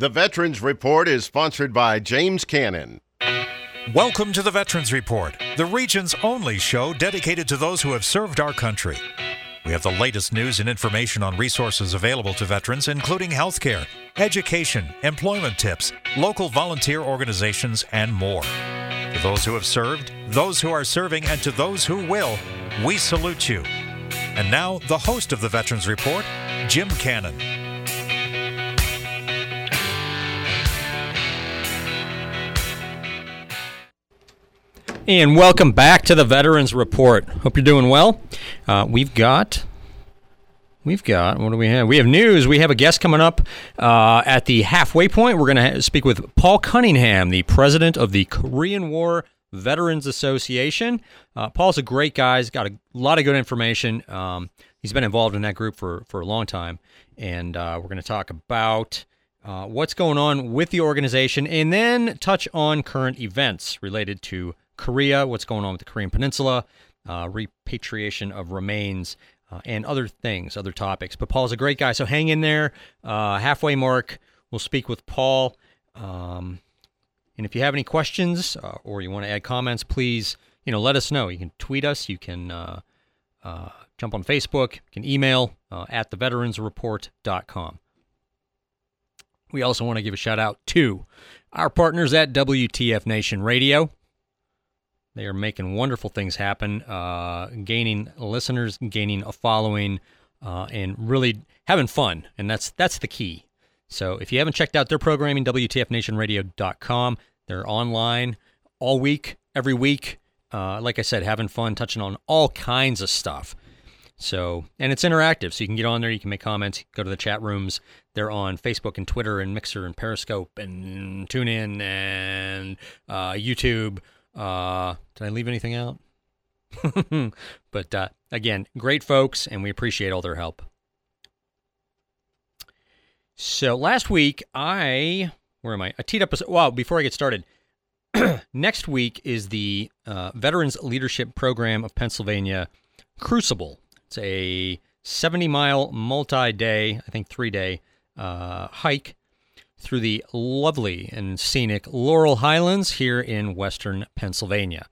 The Veterans Report is sponsored by James Cannon. Welcome to the Veterans Report, the region's only show dedicated to those who have served our country. We have the latest news and information on resources available to veterans, including healthcare, education, employment tips, local volunteer organizations, and more. To those who have served, those who are serving, and to those who will, we salute you. And now, the host of the Veterans Report, Jim Cannon. And welcome back to the Veterans Report. Hope you're doing well. Uh, we've got, we've got, what do we have? We have news. We have a guest coming up uh, at the halfway point. We're going to speak with Paul Cunningham, the president of the Korean War Veterans Association. Uh, Paul's a great guy. He's got a lot of good information. Um, he's been involved in that group for, for a long time. And uh, we're going to talk about uh, what's going on with the organization and then touch on current events related to Korea, what's going on with the Korean Peninsula, uh, repatriation of remains, uh, and other things, other topics. But Paul's a great guy, so hang in there. Uh, halfway mark, we'll speak with Paul. Um, and if you have any questions uh, or you want to add comments, please, you know, let us know. You can tweet us. You can uh, uh, jump on Facebook. You can email at theveteransreport.com. We also want to give a shout out to our partners at WTF Nation Radio. They are making wonderful things happen, uh, gaining listeners, gaining a following, uh, and really having fun. And that's that's the key. So if you haven't checked out their programming, WTFNationRadio.com. They're online all week, every week. Uh, like I said, having fun, touching on all kinds of stuff. So, and it's interactive, so you can get on there, you can make comments, go to the chat rooms. They're on Facebook and Twitter and Mixer and Periscope and TuneIn and uh, YouTube. Uh, did I leave anything out? but uh, again, great folks, and we appreciate all their help. So last week, I where am I? I teed up a well. Before I get started, next week is the uh, Veterans Leadership Program of Pennsylvania Crucible. It's a 70 mile multi day, I think three day uh, hike through the lovely and scenic Laurel Highlands here in western Pennsylvania.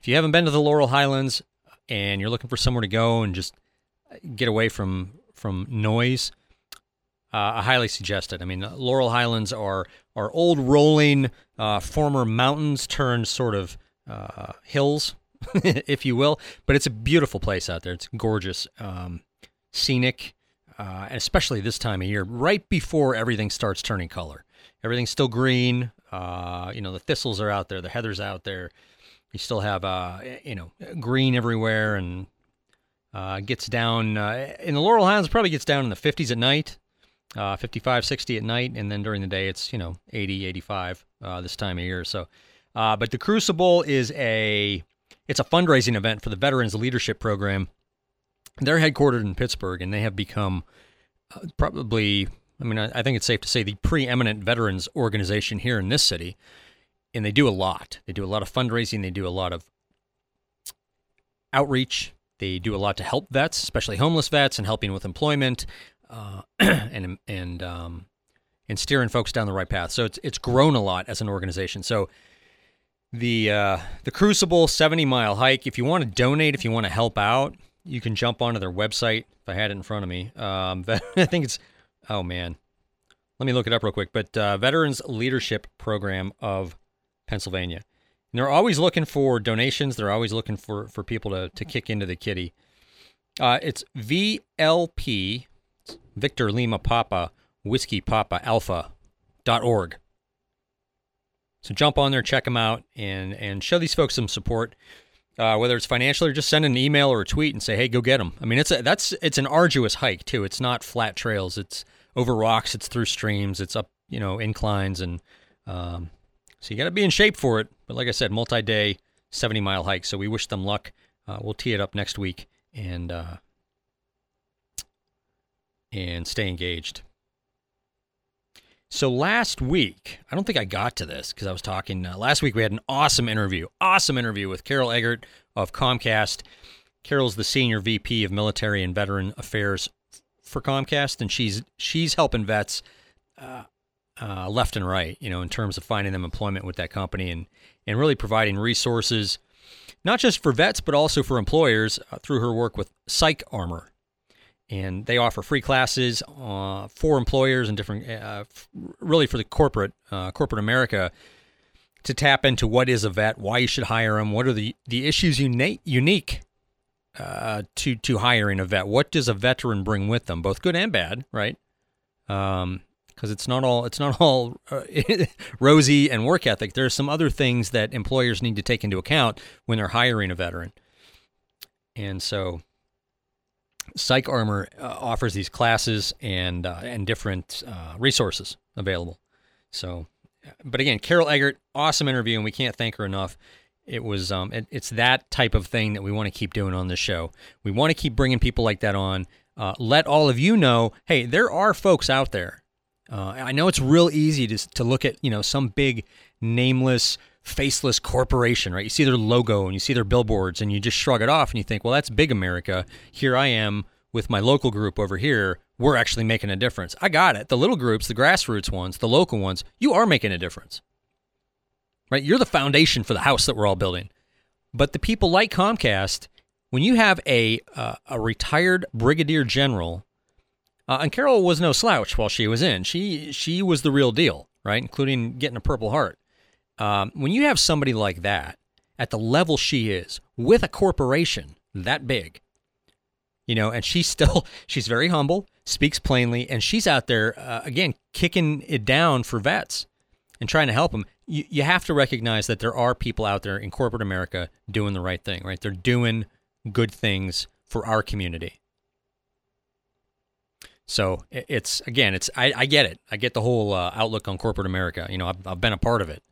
If you haven't been to the Laurel Highlands and you're looking for somewhere to go and just get away from from noise, uh, I highly suggest it. I mean, Laurel Highlands are are old rolling uh, former mountains turned sort of uh, hills, if you will. But it's a beautiful place out there. It's gorgeous, um, scenic uh, especially this time of year, right before everything starts turning color. Everything's still green. Uh, you know, the thistles are out there, the heather's out there. You still have, uh, you know, green everywhere, and uh, gets down uh, in the Laurel Highlands. Probably gets down in the 50s at night, uh, 55, 60 at night, and then during the day it's you know 80, 85 uh, this time of year. So, but the Crucible is a it's a fundraising event for the Veterans Leadership Program they're headquartered in Pittsburgh, and they have become uh, probably, I mean, I, I, think it's safe to say the preeminent veterans organization here in this city. And they do a lot. They do a lot of fundraising. They do a lot of outreach. They do a lot to help vets, especially homeless vets, and helping with employment, uh, and and um, and steering folks down the right path. So it's it's grown a lot as an organization. So the uh, the Crucible 70 mile hike. If you want to donate, if you want to help out, you can jump onto their website. If I had it in front of me, um, I think it's oh man, let me look it up real quick. But uh, Veterans Leadership Program of Pennsylvania. And they're always looking for donations. They're always looking for for people to to kick into the kitty. Uh, it's VLP Victor Lima Papa Whiskey Papa Alpha dot org. So jump on there, check them out, and and show these folks some support uh, whether it's financial or just send an email or a tweet and say, "Hey, go get them." I mean, it's a, that's it's an arduous hike too. It's not flat trails. It's over rocks. It's through streams. It's up you know inclines and um, so you got to be in shape for it. But like I said, multi-day, seventy mile hike. So we wish them luck. Uh, we'll tee it up next week and uh, and stay engaged. So last week, I don't think I got to this because I was talking. Uh, last week we had an awesome interview, awesome interview with Carol Eggert of Comcast. Carol's the senior VP of Military and Veteran Affairs for Comcast, and she's she's helping vets uh, uh, left and right, you know, in terms of finding them employment with that company and, and really providing resources, not just for vets, but also for employers uh, through her work with Psych Armor. And they offer free classes uh, for employers and different, uh, really for the corporate, uh, corporate America to tap into what is a vet, why you should hire them, what are the, the issues uni- unique uh, to to hiring a vet. What does a veteran bring with them, both good and bad, right? Um, because it's not all it's not all uh, rosy and work ethic. There are some other things that employers need to take into account when they're hiring a veteran. And so, PsychArmor uh, offers these classes and uh, and different uh, resources available. So, but again, Carol Eggert, awesome interview, and we can't thank her enough. It was um, it, it's that type of thing that we want to keep doing on this show. We want to keep bringing people like that on. Uh, let all of you know, hey, there are folks out there uh, I know it's real easy to, to look at, you know, some big nameless, faceless corporation, right? You see their logo and you see their billboards and you just shrug it off and you think, well, that's big America. Here I am with my local group over here. We're actually making a difference. I got it. The little groups, the grassroots ones, the local ones, you are making a difference, right? You're the foundation for the house that we're all building. But the people like Comcast, when you have a, uh, a retired brigadier general uh, and Carol was no slouch while she was in. She she was the real deal, right? Including getting a Purple Heart. Um, when you have somebody like that at the level she is with a corporation that big, you know, and she's still she's very humble, speaks plainly, and she's out there uh, again kicking it down for vets and trying to help them. You, you have to recognize that there are people out there in corporate America doing the right thing, right? They're doing good things for our community. So it's again, it's I, I get it. I get the whole uh, outlook on corporate America. You know, I've, I've been a part of it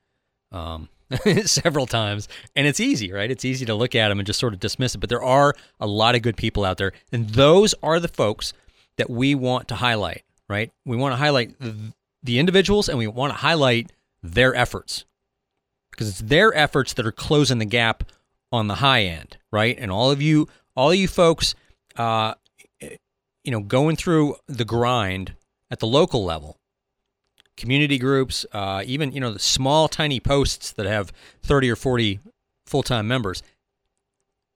um, several times, and it's easy, right? It's easy to look at them and just sort of dismiss it. But there are a lot of good people out there, and those are the folks that we want to highlight, right? We want to highlight the, individuals, and we want to highlight their efforts because it's their efforts that are closing the gap on the high end, right? And all of you, all of you folks. Uh, you know, going through the grind at the local level, community groups, uh, even you know the small tiny posts that have 30 or 40 full-time members,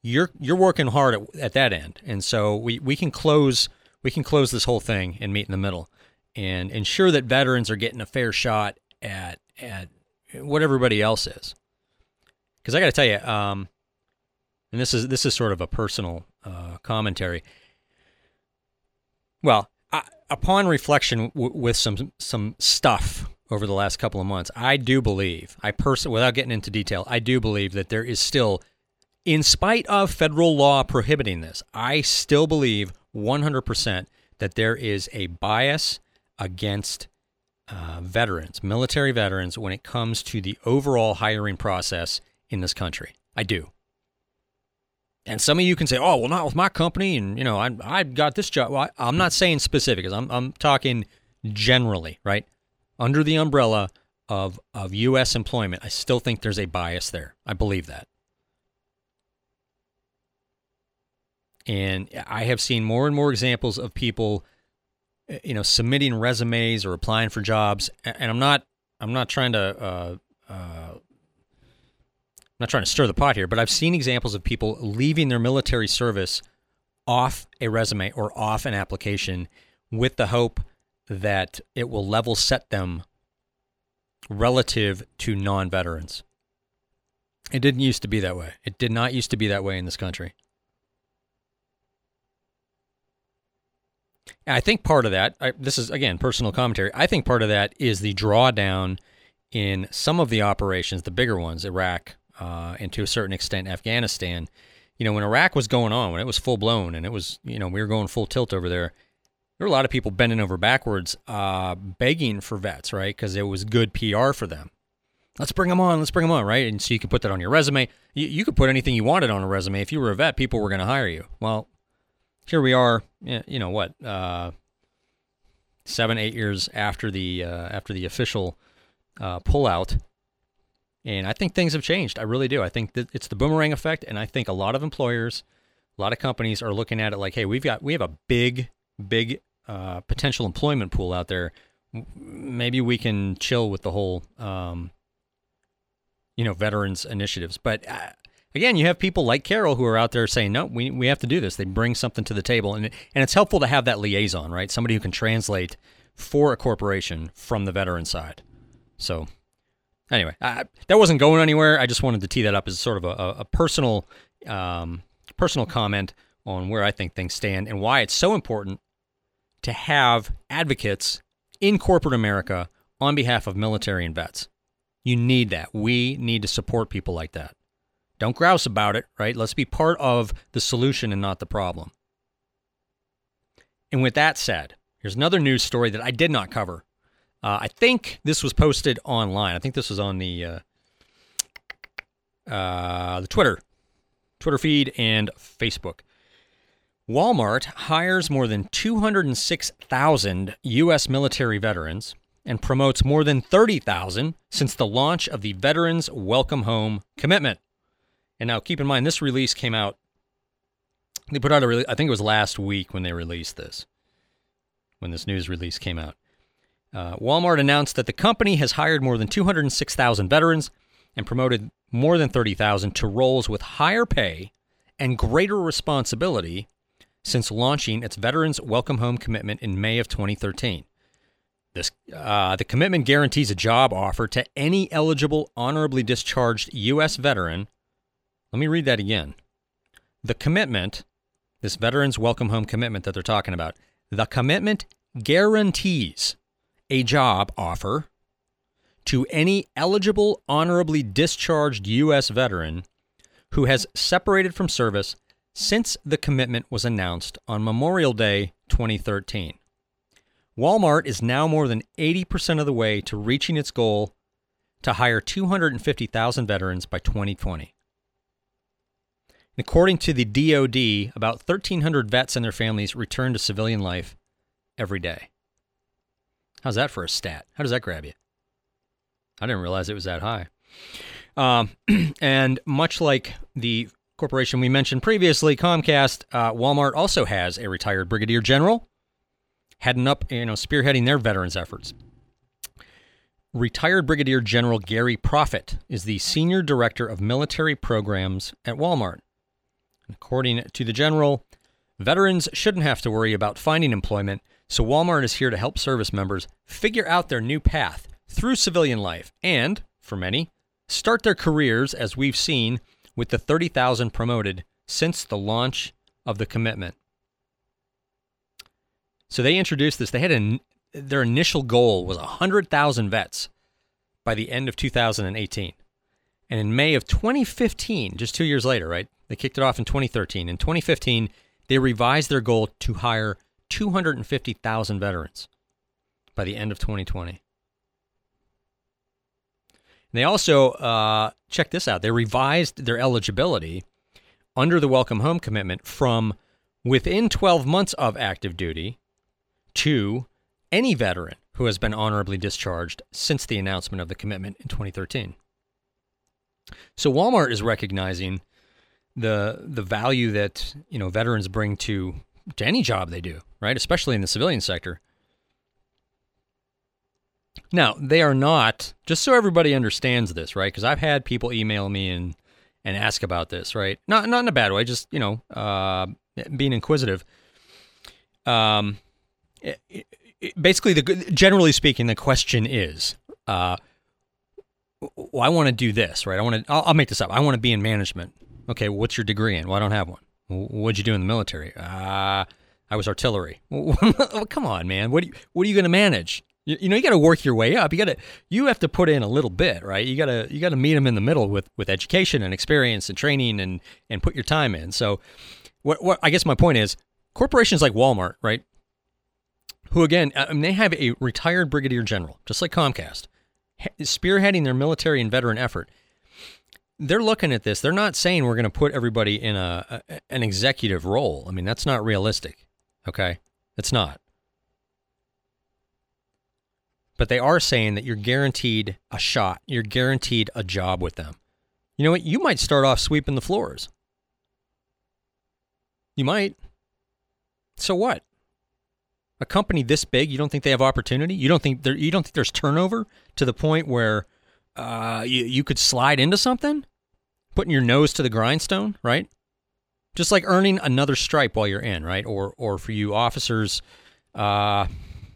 you're you're working hard at, at that end, and so we, we can close we can close this whole thing and meet in the middle, and ensure that veterans are getting a fair shot at at what everybody else is. Because I got to tell you, um, and this is this is sort of a personal uh, commentary. Well, Upon reflection w- with some some stuff over the last couple of months, I do believe, I personally, without getting into detail, I do believe that there is still, in spite of federal law prohibiting this, I still believe 100% that there is a bias against uh, veterans, military veterans, when it comes to the overall hiring process in this country. I do. And some of you can say, "Oh, well, not with my company," and you know, I I got this job. Well, I, am not saying specifics. I'm I'm talking generally, right? Under the umbrella of of U.S. employment, I still think there's a bias there. I believe that, and I have seen more and more examples of people, eh, you know, submitting resumes or applying for jobs. And I'm not I'm not trying to uh, uh, not trying to stir the pot here, but I've seen examples of people leaving their military service off a resume or off an application with the hope that it will level set them relative to non veterans. It didn't used to be that way. It did not used to be that way in this country. And I think part of that, I, this is again personal commentary, I think part of that is the drawdown in some of the operations, the bigger ones, Iraq, uh, and to a certain extent Afghanistan. You know, when Iraq was going on, when it was full blown, and it was, you know, we were going full tilt over there. There were a lot of people bending over backwards, uh, begging for vets, right? Because it was good PR for them. Let's bring them on. Let's bring them on, right? And so you could put that on your resume. You, you could put anything you wanted on a resume. If you were a vet, people were going to hire you. Well, here we are. You know what? Uh, seven, eight years after the uh, after the official uh, pullout and I think things have changed. I really do. I think that it's the boomerang effect, and I think a lot of employers, a lot of companies are looking at it like, hey, we've got we have a big, big uh, potential employment pool out there. maybe we can chill with the whole, um, you know, veterans initiatives. But uh, again, you have people like Carol who are out there saying, no, we, we have to do this. They bring something to the table. And, and it's helpful to have that liaison, right? Somebody who can translate for a corporation from the veteran side. So, anyway, I, that wasn't going anywhere. I just wanted to tee that up as sort of a, a personal, um, personal comment on where I think things stand and why it's so important to have advocates in corporate America on behalf of military and vets. You need that. We need to support people like that. Don't grouse about it, right? Let's be part of the solution and not the problem. And with that said, here's another news story that I did not cover. Uh, I think this was posted online. I think this was on the uh, uh, the Twitter, Twitter feed and Facebook. Walmart hires more than 206,000 U.S. military veterans and promotes more than 30,000 since the launch of the Veterans Welcome Home commitment. And now keep in mind, this release came out, they put out a release, I think it was last week when they released this, when this news release came out. Uh, Walmart announced that the company has hired more than 206,000 veterans and promoted more than 30,000 to roles with higher pay and greater responsibility since launching its Veterans Welcome Home commitment in May of 2013. This, uh, the commitment guarantees a job offer to any eligible honorably discharged U.S. veteran. Let me read that again. The commitment, this Veterans Welcome Home commitment that they're talking about, the commitment guarantees a job offer to any eligible honorably discharged U.S. veteran who has separated from service since the commitment was announced on Memorial Day 2013. Walmart is now more than 80% of the way to reaching its goal to hire 250,000 veterans by 2020. According to the DoD, about 1,300 vets and their families return to civilian life every day. How's that for a stat? How does that grab you? I didn't realize it was that high. Um, and much like the corporation we mentioned previously, Comcast, uh, Walmart also has a retired brigadier general heading up, you know, spearheading their veterans efforts. Retired Brigadier General Gary Profit is the senior director of military programs at Walmart. According to the general, veterans shouldn't have to worry about finding employment, so Walmart is here to help service members figure out their new path through civilian life and, for many, start their careers as we've seen with the 30,000 promoted since the launch of the commitment. So they introduced this. They had a, their initial goal was 100,000 vets by the end of 2018. And in May of 2015, just two years later, right? They kicked it off in 2013. In 2015, they revised their goal to hire 250,000 veterans by the end of 2020. They also, uh, check this out, they revised their eligibility under the Welcome Home Commitment from within 12 months of active duty to any veteran who has been honorably discharged since the announcement of the commitment in 2013. So Walmart is recognizing the the value that you know veterans bring to to any job they do, right? Especially in the civilian sector. Now, they are not, just so everybody understands this, right? Because I've had people email me and and ask about this, right? Not not in a bad way, just you know, uh, being inquisitive. Um, it, it, basically, the generally speaking, the question is, uh, well, I want to do this, right? I want to. I'll, I'll, make this up. I want to be in management. Okay, what's your degree in? Well, I don't have one. What'd you do in the military? Uh, I was artillery. come on, man. What you, what are you going to manage? You, you know, you got to work your way up. You got to you have to put in a little bit, right? You got to you got to meet them in the middle with with education and experience and training and and put your time in. So, what what I guess my point is, corporations like Walmart, right? Who again, I mean, they have a retired brigadier general, just like Comcast, spearheading their military and veteran effort. They're looking at this. They're not saying we're going to put everybody in a, a an executive role. I mean, that's not realistic. Okay, it's not but they are saying that you're guaranteed a shot. You're guaranteed a job with them. You know what? You might start off sweeping the floors. You might. So what? A company this big, you don't think they have opportunity? You don't think there, you don't think there's turnover to the point where uh, you you could slide into something, putting your nose to the grindstone, right? Just like earning another stripe while you're in, right? Or or for you officers, uh,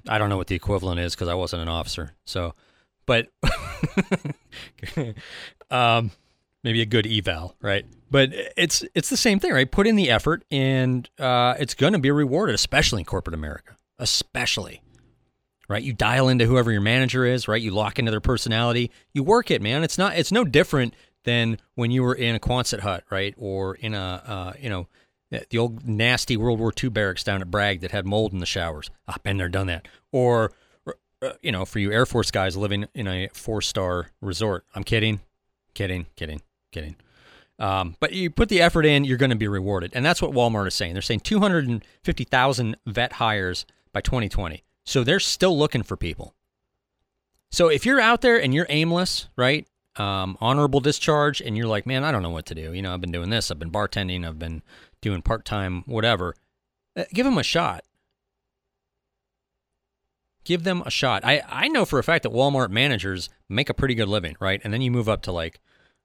I don't know what the equivalent is because I wasn't an officer. So, but um, maybe a good eval, right? But it's it's the same thing, right? Put in the effort, and uh, it's going to be rewarded, especially in corporate America, especially. Right, you dial into whoever your manager is. Right, you lock into their personality. You work it, man. It's not. It's no different than when you were in a Quonset hut, right, or in a uh, you know the old nasty World War II barracks down at Bragg that had mold in the showers. I've been there, done that. Or uh, you know, for you Air Force guys living in a four star resort. I'm kidding, kidding, kidding, kidding. Um, but you put the effort in, you're going to be rewarded. And that's what Walmart is saying. They're saying 250,000 vet hires by 2020. So they're still looking for people. So if you're out there and you're aimless, right? Um, honorable discharge, and you're like, man, I don't know what to do. You know, I've been doing this, I've been bartending, I've been doing part time, whatever. Uh, give them a shot. Give them a shot. I, I know for a fact that Walmart managers make a pretty good living, right? And then you move up to like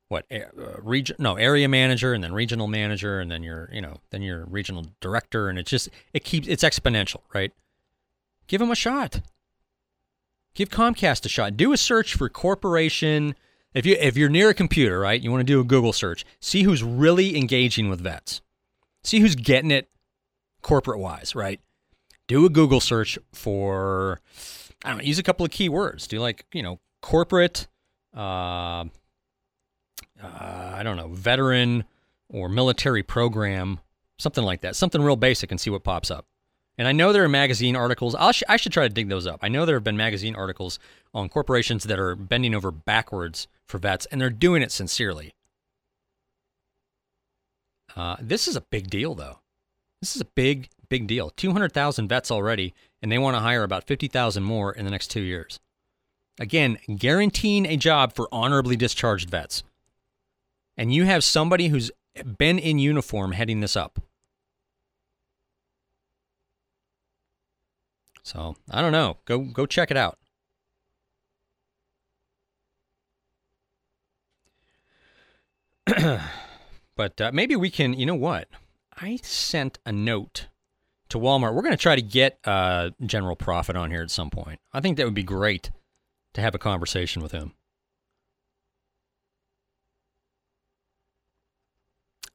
what uh, region no area manager and then regional manager and then you're you know then you're regional director and it's just it keeps it's exponential right give them a shot give comcast a shot do a search for corporation if you if you're near a computer right you want to do a google search see who's really engaging with vets. See who's getting it corporate wise right? Do a google search for i don't know use a couple of keywords. Do like you know corporate uh, uh, I don't know, veteran or military program, something like that, something real basic, and see what pops up. And I know there are magazine articles. Sh- i should try to dig those up. I know there have been magazine articles on corporations that are bending over backwards for vets, and they're doing it sincerely. Uh, this is a big deal, though. This is a big, big deal. 200,000 vets already, and they want to hire about 50,000 more in the next two years. Again, guaranteeing a job for honorably discharged vets and you have somebody who's been in uniform heading this up. So I don't know. Go go check it out. but uh, maybe we can. You know what? I sent a note to Walmart. We're going to try to get uh, General Profit on here at some point. I think that would be great to have a conversation with him.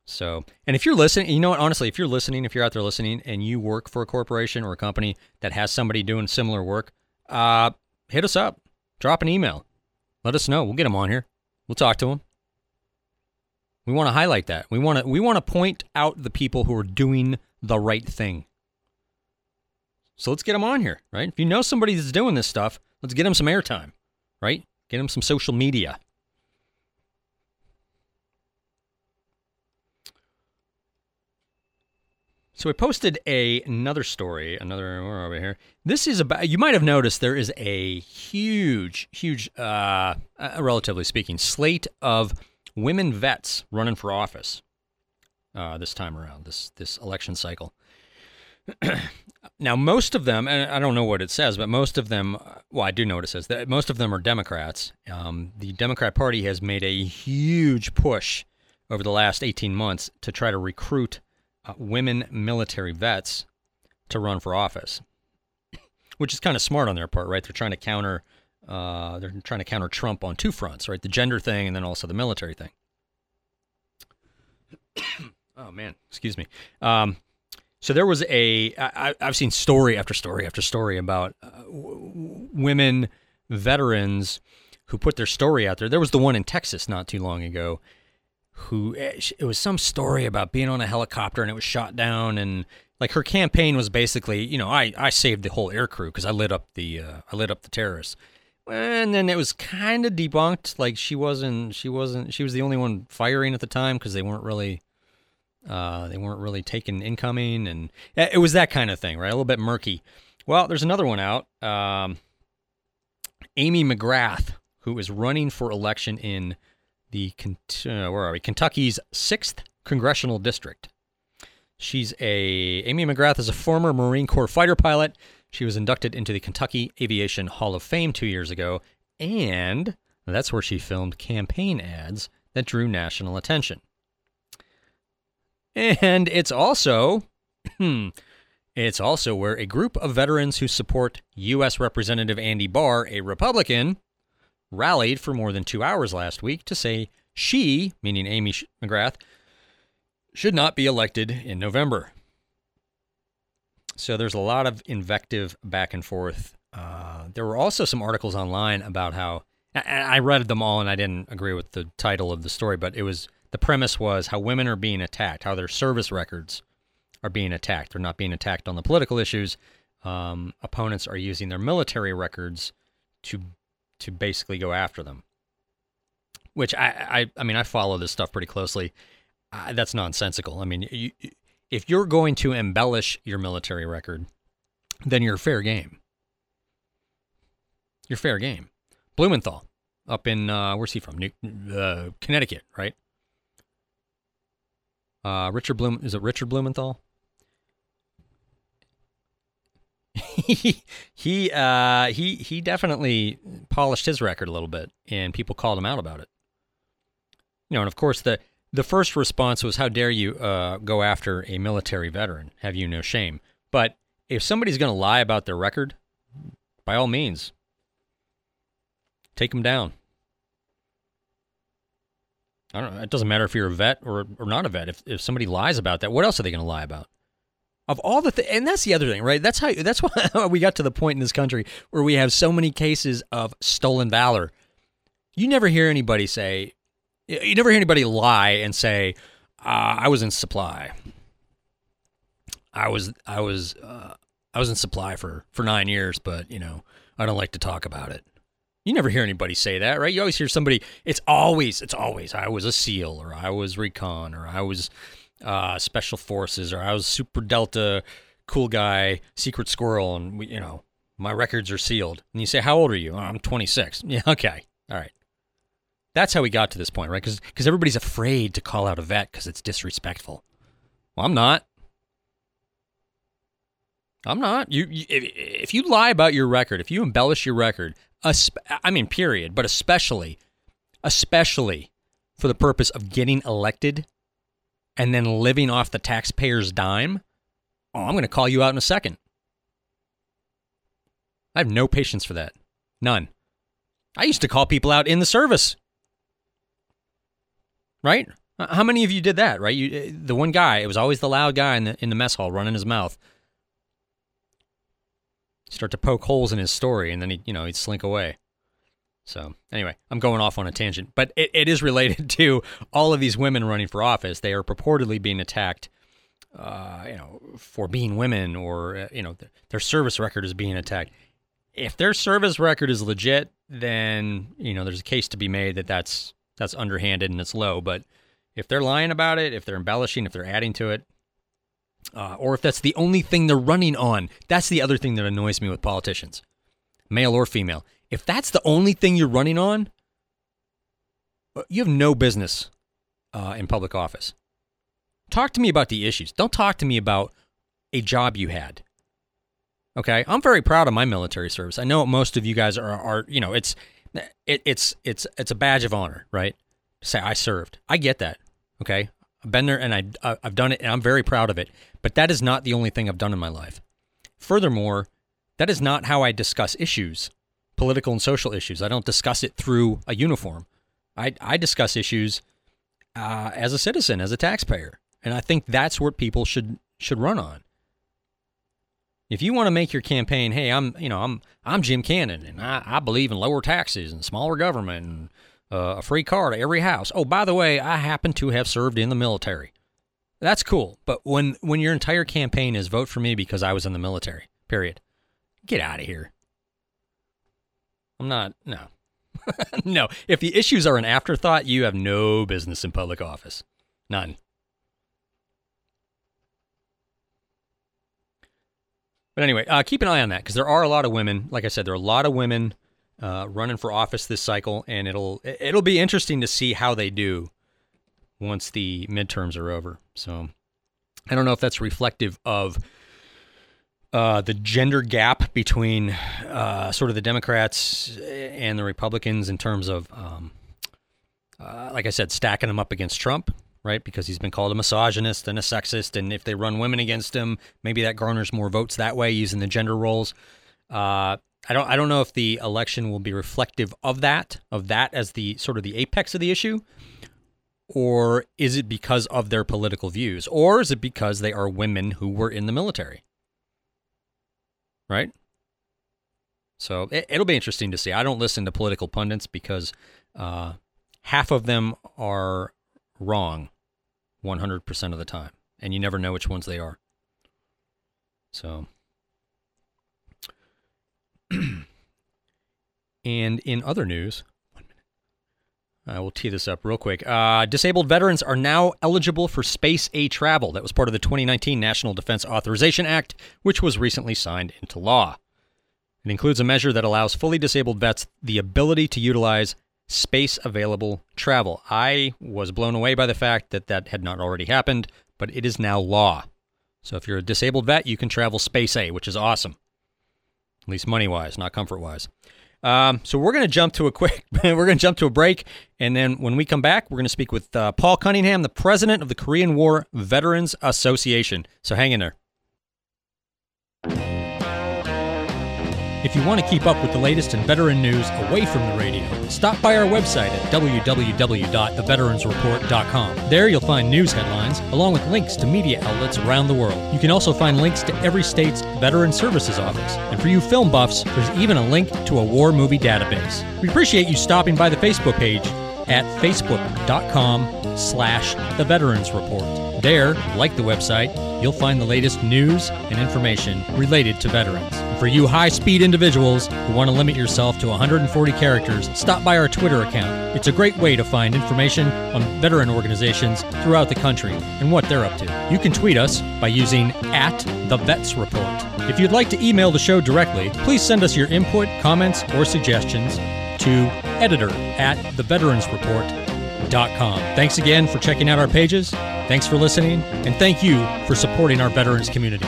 So, and if you're listening, you know what, honestly, if you're listening, if you're out there listening and you work for a corporation or a company that has somebody doing similar work, uh, hit us up, drop an email, let us know. We'll get them on here. We'll talk to them. We want to highlight that. We want to we want to point out the people who are doing the right thing. So let's get them on here, right? If you know somebody that's doing this stuff, let's get them some airtime, right? Get them some social media. So we posted a another story, another where are we here? This is about. You might have noticed there is a huge, huge, uh, uh, relatively speaking, slate of women vets running for office uh, this time around, this this election cycle. now, most of them, and I don't know what it says, but most of them, well, I do know what it says. That most of them are Democrats. Um, the Democrat Party has made a huge push over the last 18 months to try to recruit uh, women military vets to run for office, which is kind of smart on their part, right? They're trying to counter uh, they're trying to counter Trump on two fronts, right? The gender thing and then also the military thing. oh man, excuse me. Um, so there was a I, I've seen story after story after story about uh, w- women veterans who put their story out there. There was the one in Texas not too long ago who eh, it was some story about being on a helicopter and it was shot down and like her campaign was basically you know I, I saved the whole air crew because I lit up the uh, I lit up the terrorists. And then it was kind of debunked like she wasn't she wasn't she was the only one firing at the time because they weren't really uh, they weren't really taking incoming and eh, it was that kind of thing right? A little bit murky. Well there's another one out um, Amy McGrath who is running for election in the uh, where are we? Kentucky's sixth congressional district. She's a Amy McGrath is a former Marine Corps fighter pilot. She was inducted into the Kentucky Aviation Hall of Fame two years ago, and that's where she filmed campaign ads that drew national attention. And it's also it's also where a group of veterans who support U.S. Representative Andy Barr, a Republican, rallied for more than two hours last week to say she, meaning Amy McGrath, should not be elected in November. So there's a lot of invective back and forth. Uh, there were also some articles online about how I read them all and I didn't agree with the title of the story, but it was the premise was how women are being attacked, how their service records are being attacked. They're not being attacked on the political issues. Um, opponents are using their military records to to basically go after them. Which I I, I mean I follow this stuff pretty closely. That's nonsensical. I mean, you, if you're going to embellish your military record, then you're fair game. You're fair game. Blumenthal, up in uh, where's he from? New, uh, Connecticut, right? Uh, Richard Blum is it Richard Blumenthal? he uh, he he definitely polished his record a little bit, and people called him out about it. You know, and of course the the first response was, "How dare you uh, go after a military veteran? Have you no shame?" But if somebody's going to lie about their record, by all means, take them down. I don't. It doesn't matter if you're a vet or or not a vet. If if somebody lies about that, what else are they going to lie about? Of all the th- and that's the other thing, right? That's how that's why we got to the point in this country where we have so many cases of stolen valor. You never hear anybody say, you never hear anybody lie and say, uh, "I was in supply. I was I was uh, I was in supply for for nine years, but you know I don't like to talk about it." You never hear anybody say that, right? You always hear somebody. It's always it's always I was a SEAL or I was recon or I was uh, special forces or I was Super Delta, cool guy, secret squirrel, and we, you know my records are sealed. And you say, "How old are you?" Oh, I'm 26. Yeah, okay, all right. That's how we got to this point, right? Because because everybody's afraid to call out a vet because it's disrespectful. Well, I'm not. I'm not. You, you if, if, you lie about your record, if you embellish your record, I mean, period, but especially, especially for the purpose of getting elected and then living off the taxpayer's dime, oh, I'm going to call you out in a second. I have no patience for that. None. I used to call people out in the service right? How many of you did that, right? You, uh, the one guy, it was always the loud guy in the in the mess hall running his mouth. Start to poke holes in his story, and then he, you know, he'd slink away. So anyway, I'm going off on a tangent, but it, it is related to all of these women running for office. They are purportedly being attacked, uh, you know, for being women, or uh, you know, th- their service record is being attacked. If their service record is legit, then you know, there's a case to be made that that's that's underhanded and it's low. But if they're lying about it, if they're embellishing, if they're adding to it, uh, or if that's the only thing they're running on, that's the other thing that annoys me with politicians, male or female. If that's the only thing you're running on, uh, you have no business uh, in public office. Talk to me about the issues. Don't talk to me about a job you had. Okay, I'm very proud of my military service. I know most of you guys are, are you know, it's it, it's it's it's a badge of honor, right? Say I served. I get that. Okay, I've been there and I I've done it, and I'm very proud of it. But that is not the only thing I've done in my life. Furthermore, that is not how I discuss issues, political and social issues. I don't discuss it through a uniform. I I discuss issues uh, as a citizen, as a taxpayer, and I think that's what people should should run on. If you want to make your campaign, hey, I'm you know I'm I'm Jim Cannon and I, I believe in lower taxes and smaller government and uh, a free car to every house. Oh, by the way, I happen to have served in the military. That's cool, but when when your entire campaign is vote for me because I was in the military, period. Get out of here. I'm not no. no, if the issues are an afterthought, you have no business in public office. None. But anyway, uh, keep an eye on that because there are a lot of women. Like I said, there are a lot of women uh, running for office this cycle, and it'll it'll be interesting to see how they do once the midterms are over. So I don't know if that's reflective of uh, the gender gap between uh, sort of the Democrats and the Republicans in terms of, um, uh, like I said, stacking them up against Trump, right? Because he's been called a misogynist and a sexist, and if they run women against him, maybe that garners more votes that way using the gender roles. Uh, I don't. I don't know if the election will be reflective of that, of that as the sort of the apex of the issue, or is it because of their political views, or is it because they are women who were in the military? Right? So it, will be interesting to see. I don't listen to political pundits because uh, half of them are wrong 100% of the time, and you never know which ones they are. So. and in other news, I will tee this up real quick. Uh, disabled veterans are now eligible for Space A travel. That was part of the 2019 National Defense Authorization Act, which was recently signed into law. It includes a measure that allows fully disabled vets the ability to utilize space available travel. I was blown away by the fact that that had not already happened, but it is now law. So if you're a disabled vet, you can travel Space A, which is awesome. At least money wise, not comfort wise. Um, so we're going to jump to a quick, we're going to jump to a break, and then when we come back, we're going to speak with uh, Paul Cunningham, the president of the Korean War Veterans Association. So hang in there. If you want to keep up with the latest in veteran news away from the radio, stop by our website at www.theveteransreport.com. There you'll find news headlines along with links to media outlets around the world. You can also find links to every state's Veteran Services Office. And for you film buffs, there's even a link to a war movie database. We appreciate you stopping by the Facebook page at facebook.com slash the Veterans Report. There, like the website, you'll find the latest news and information related to veterans. For you high speed individuals who want to limit yourself to 140 characters, stop by our Twitter account. It's a great way to find information on veteran organizations throughout the country and what they're up to. You can tweet us by using at the Vets Report. If you'd like to email the show directly, please send us your input, comments, or suggestions to editor at theveteransreport.com. Thanks again for checking out our pages. Thanks for listening, and thank you for supporting our veterans community.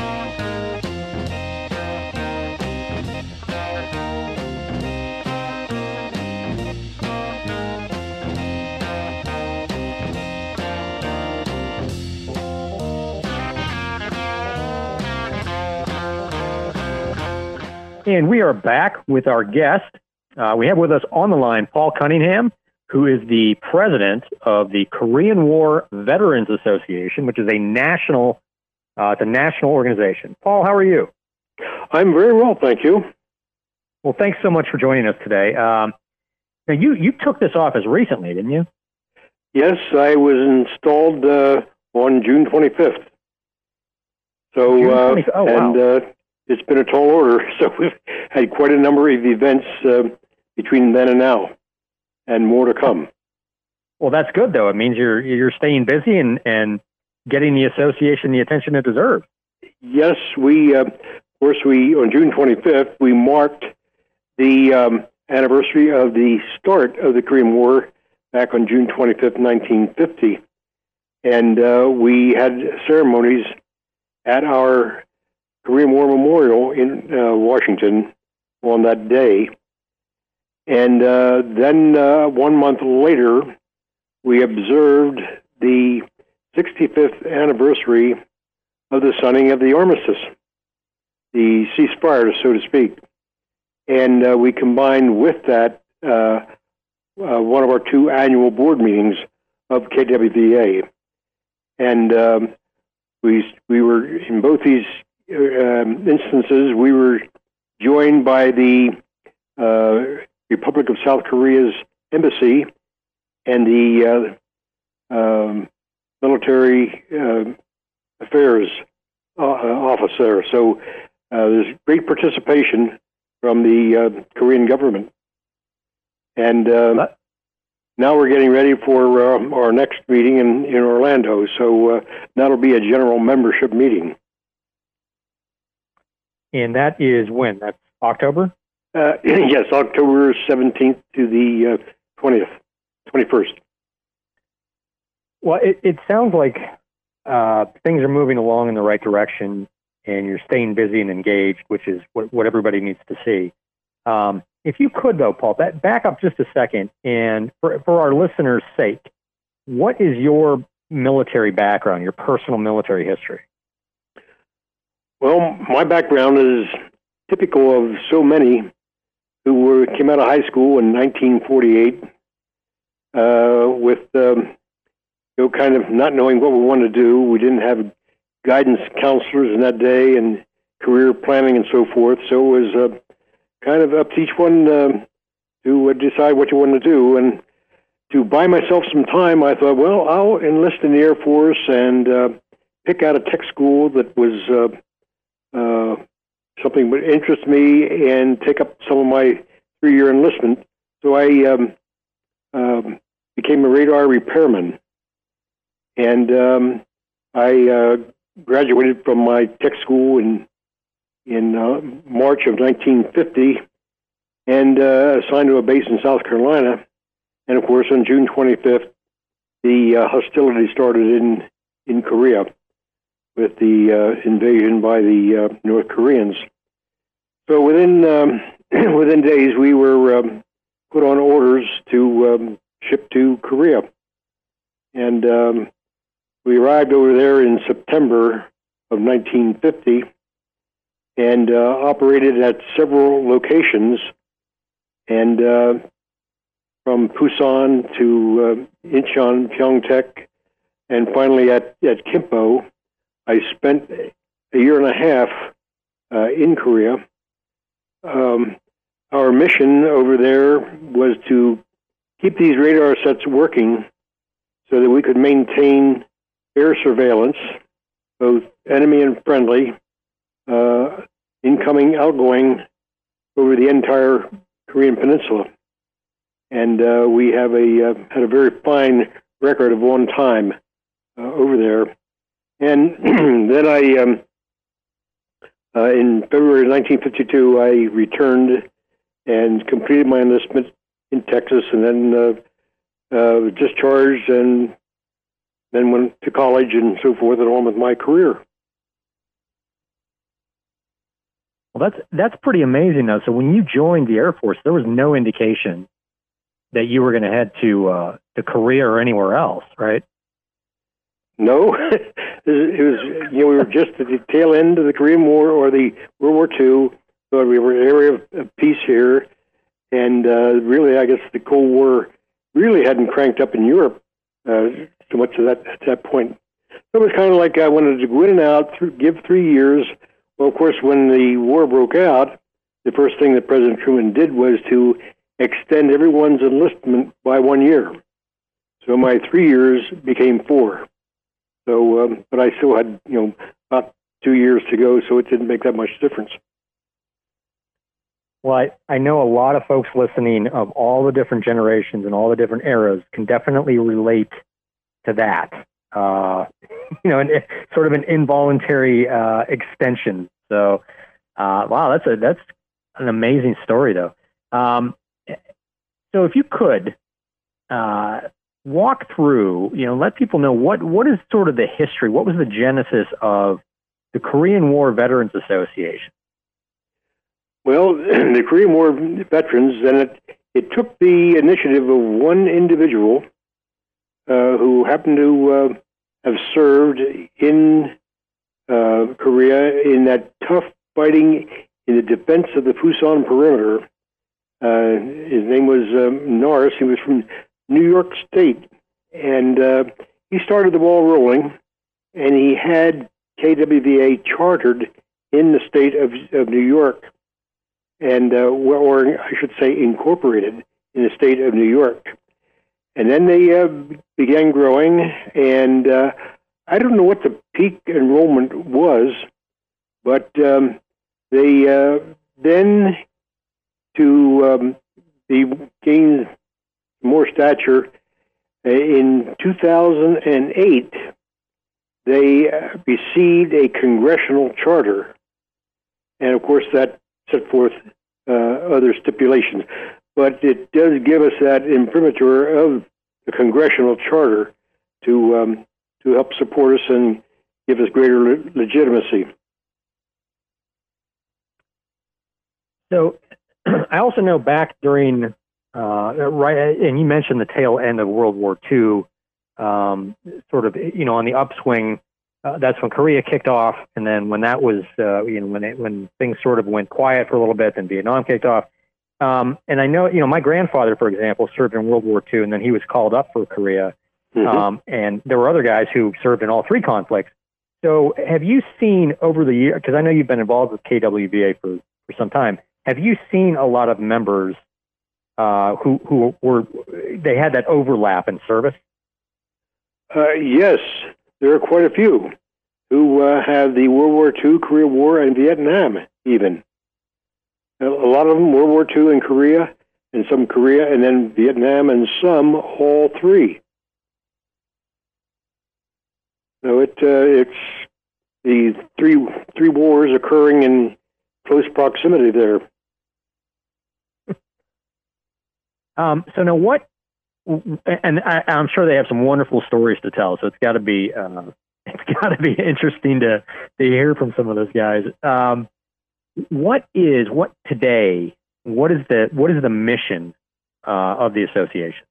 And we are back with our guest. Uh, we have with us on the line Paul Cunningham, who is the president of the Korean War Veterans Association, which is a national, uh, it's a national organization. Paul, how are you? I'm very well, thank you. Well, thanks so much for joining us today. Um, now, you you took this office recently, didn't you? Yes, I was installed uh, on June 25th. So, June uh, 25th. Oh, wow. and uh, it's been a tall order. So we've had quite a number of events uh, between then and now, and more to come. Well, that's good though. It means you're you're staying busy and and getting the association the attention it deserves. Yes, we, uh, of course, we on June 25th we marked the um, anniversary of the start of the Korean War back on June 25th, 1950, and uh, we had ceremonies at our Korean War Memorial in uh, Washington on that day. And uh, then uh, one month later, we observed the 65th anniversary of the signing of the armistice, the ceasefire, so to speak. And uh, we combined with that uh, uh, one of our two annual board meetings of KWVA. And um, we, we were in both these um, instances, we were joined by the uh, Republic of South Korea's embassy and the uh, um, military uh, affairs uh, office. So uh, there's great participation from the uh, Korean government. And uh, now we're getting ready for uh, our next meeting in, in Orlando. So uh, that'll be a general membership meeting. And that is when? That's October? Uh, yes, October 17th to the uh, 20th, 21st. Well, it, it sounds like uh, things are moving along in the right direction. and you're staying busy and engaged, which is what, what everybody needs to see. Um, if you could, though, Paul, that, back up just a second, and for, for our listeners' sake, what is your military background, your personal military history? Well, my background is typical of so many who were came out of high school in 1948 uh, with um, you know kind of not knowing what we wanted to do. We didn't have guidance counselors in that day and career planning and so forth. So it was uh, kind of up to each one um, to uh, decide what you wanted to do. And to buy myself some time, I thought, well, I'll enlist in the Air Force and uh, pick out a tech school that was uh, uh, something would interest me and take up some of my three-year enlistment. So I um, um, became a radar repairman, and um, I uh, graduated from my tech school in in uh, March of 1950, and uh, assigned to a base in South Carolina. And of course, on June 25th, the uh, hostility started in in Korea with the uh, invasion by the uh, North Koreans. So within um, within days, we were um, put on orders to um, ship to Korea, and um, we arrived over there in September of 1950 and uh, operated at several locations. And uh, from Pusan to uh, Incheon, Pyeongtaek, and finally at, at Kimpo, I spent a year and a half uh, in Korea. Um, our mission over there was to keep these radar sets working so that we could maintain air surveillance, both enemy and friendly, uh, incoming, outgoing, over the entire Korean Peninsula and uh, we have a uh, had a very fine record of one time uh, over there. And then I, um, uh, in February 1952, I returned and completed my enlistment in Texas, and then uh, uh, discharged, and then went to college and so forth, and on with my career. Well, that's that's pretty amazing, though. So when you joined the Air Force, there was no indication that you were going to head to uh, to Korea or anywhere else, right? No, it was you know we were just at the tail end of the Korean War or the World War II, so we were an area of, peace here, and uh, really, I guess the Cold War really hadn't cranked up in Europe uh, so much at that at that point. So it was kind of like I wanted to go in and out, through, give three years. Well, of course, when the war broke out, the first thing that President Truman did was to extend everyone's enlistment by one year. So my three years became four. So, um, but I still had, you know, about two years to go, so it didn't make that much difference. Well, I, I know a lot of folks listening of all the different generations and all the different eras can definitely relate to that. Uh, you know, an, sort of an involuntary uh, extension. So, uh, wow, that's a that's an amazing story, though. Um, so if you could uh, walk through, you know, let people know what what is sort of the history, what was the genesis of the Korean War Veterans Association? Well, the Korean War veterans, and it, it took the initiative of one individual uh, who happened to uh, have served in uh, Korea in that tough fighting in the defense of the Pusan perimeter uh, his name was um, Norris. He was from New York State, and uh, he started the ball rolling. And he had KWVA chartered in the state of, of New York, and uh, or I should say incorporated in the state of New York. And then they uh, began growing, and uh, I don't know what the peak enrollment was, but um, they uh, then to um, be gain more stature. Uh, in 2008, they uh, received a congressional charter, and of course that set forth uh, other stipulations. But it does give us that imprimatur of the congressional charter to um, to help support us and give us greater le- legitimacy. So I also know back during uh, right, and you mentioned the tail end of World War II, um, sort of you know on the upswing. Uh, that's when Korea kicked off, and then when that was uh, you know when it, when things sort of went quiet for a little bit, then Vietnam kicked off. Um, and I know you know my grandfather, for example, served in World War II, and then he was called up for Korea. Mm-hmm. Um, and there were other guys who served in all three conflicts. So, have you seen over the year? Because I know you've been involved with KWVA for for some time. Have you seen a lot of members uh, who who were they had that overlap in service? Uh, yes, there are quite a few who uh, have the World War II, Korea War, and Vietnam. Even a lot of them World War II and Korea, and some Korea, and then Vietnam, and some all three. So it uh, it's the three three wars occurring in close proximity there. Um, so now what? And I, am sure they have some wonderful stories to tell. So it's got to be uh, it's got to be interesting to to hear from some of those guys. Um, what is what today? What is the what is the mission uh, of the association?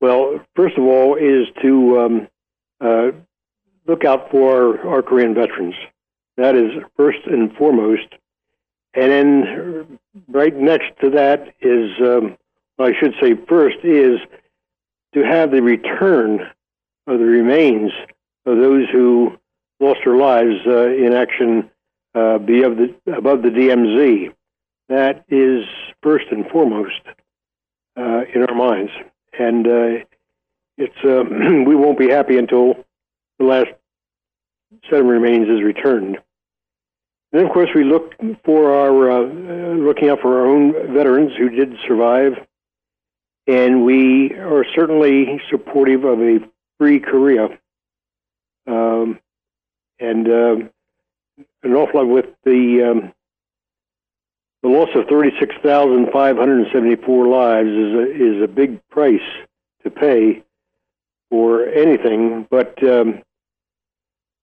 Well, first of all, is to um, uh, look out for our, our Korean veterans. That is first and foremost. And then right next to that is, um, I should say first, is to have the return of the remains of those who lost their lives uh, in action uh, above, the, above the DMZ. That is first and foremost uh, in our minds. And uh, it's uh, we won't be happy until the last set of remains is returned. And of course, we look for our uh, looking out for our own veterans who did survive, and we are certainly supportive of a free Korea, um, and uh, an awful lot with the um, the loss of thirty six thousand five hundred seventy four lives is a, is a big price to pay for anything, but um,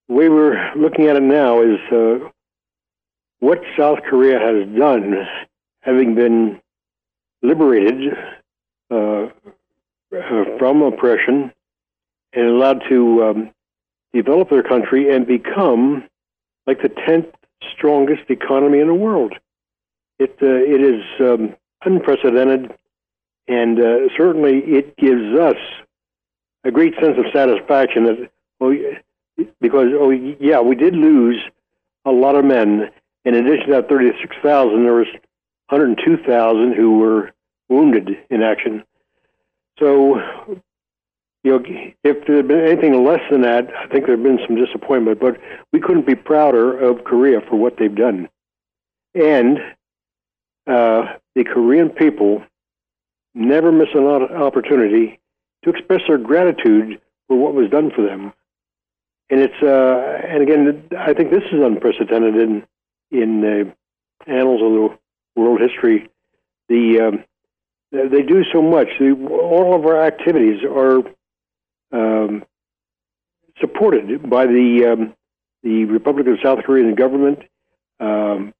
the way we're looking at it now is uh, what South Korea has done, having been liberated uh, uh, from oppression and allowed to um, develop their country and become like the 10th strongest economy in the world. It, uh, it is um, unprecedented, and uh, certainly it gives us a great sense of satisfaction that, well, because, oh, yeah, we did lose a lot of men in addition to that 36,000, there was 102,000 who were wounded in action. So, you know, if there had been anything less than that, I think there had been some disappointment. But we couldn't be prouder of Korea for what they've done. And uh, the Korean people never miss an opportunity to express their gratitude for what was done for them. And it's uh, and again, I think this is unprecedented in in the annals of the world history. The um, they do so much. The, all of our activities are um, supported by the um, the Republic of South Korean government um,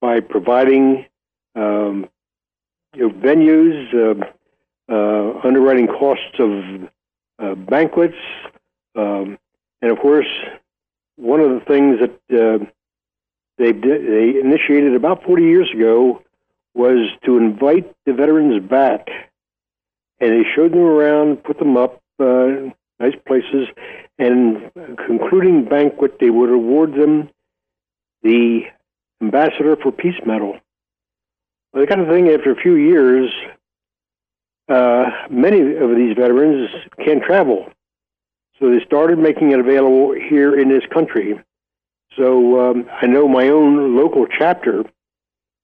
by providing um, you know, venues, uh, uh, underwriting costs of uh, banquets, and of course, one of the things that uh, they did, they initiated about 40 years ago was to invite the veterans back, and they showed them around, put them up uh, nice places, and concluding banquet, they would award them the Ambassador for Peace Medal. Well, the kind of thing after a few years, uh, many of these veterans can't travel. So they started making it available here in this country. So um, I know my own local chapter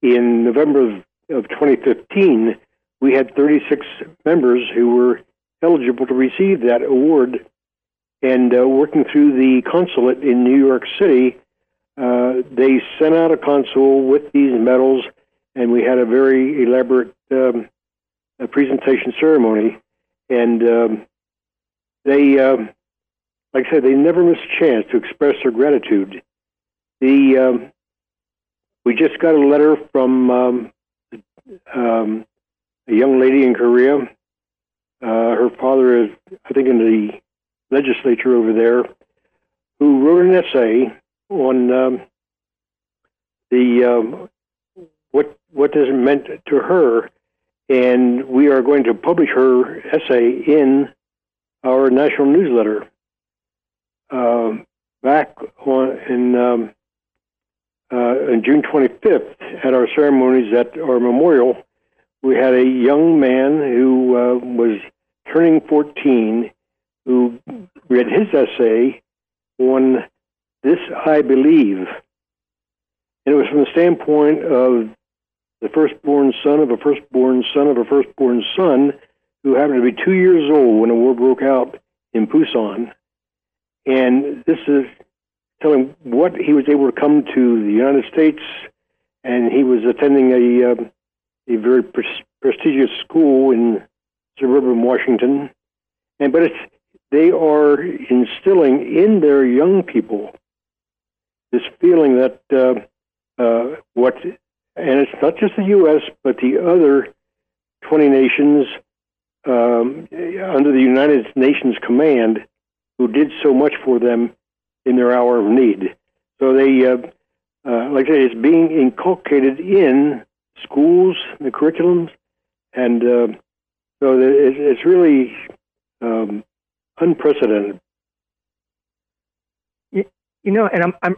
in November of, of 2015, we had 36 members who were eligible to receive that award. And uh, working through the consulate in New York City, uh, they sent out a consul with these medals, and we had a very elaborate um, a presentation ceremony. And um, they, um, like I said, they never miss a chance to express their gratitude the um, we just got a letter from um, um, a young lady in Korea. Uh, her father is, I think, in the legislature over there, who wrote an essay on um, the um, what what this meant to her, and we are going to publish her essay in our national newsletter. Uh, back on in um, on June 25th, at our ceremonies at our memorial, we had a young man who uh, was turning 14 who read his essay on This I Believe. And it was from the standpoint of the firstborn son of a firstborn son of a firstborn son who happened to be two years old when the war broke out in Pusan. And this is what he was able to come to the United States, and he was attending a uh, a very pre- prestigious school in suburban Washington. And but it's they are instilling in their young people this feeling that uh, uh, what, and it's not just the U.S., but the other 20 nations um, under the United Nations command who did so much for them in their hour of need. So they, uh, uh, like I say, it's being inculcated in schools, the curriculums, and uh, so it's really um, unprecedented. You, you know, and I'm I'm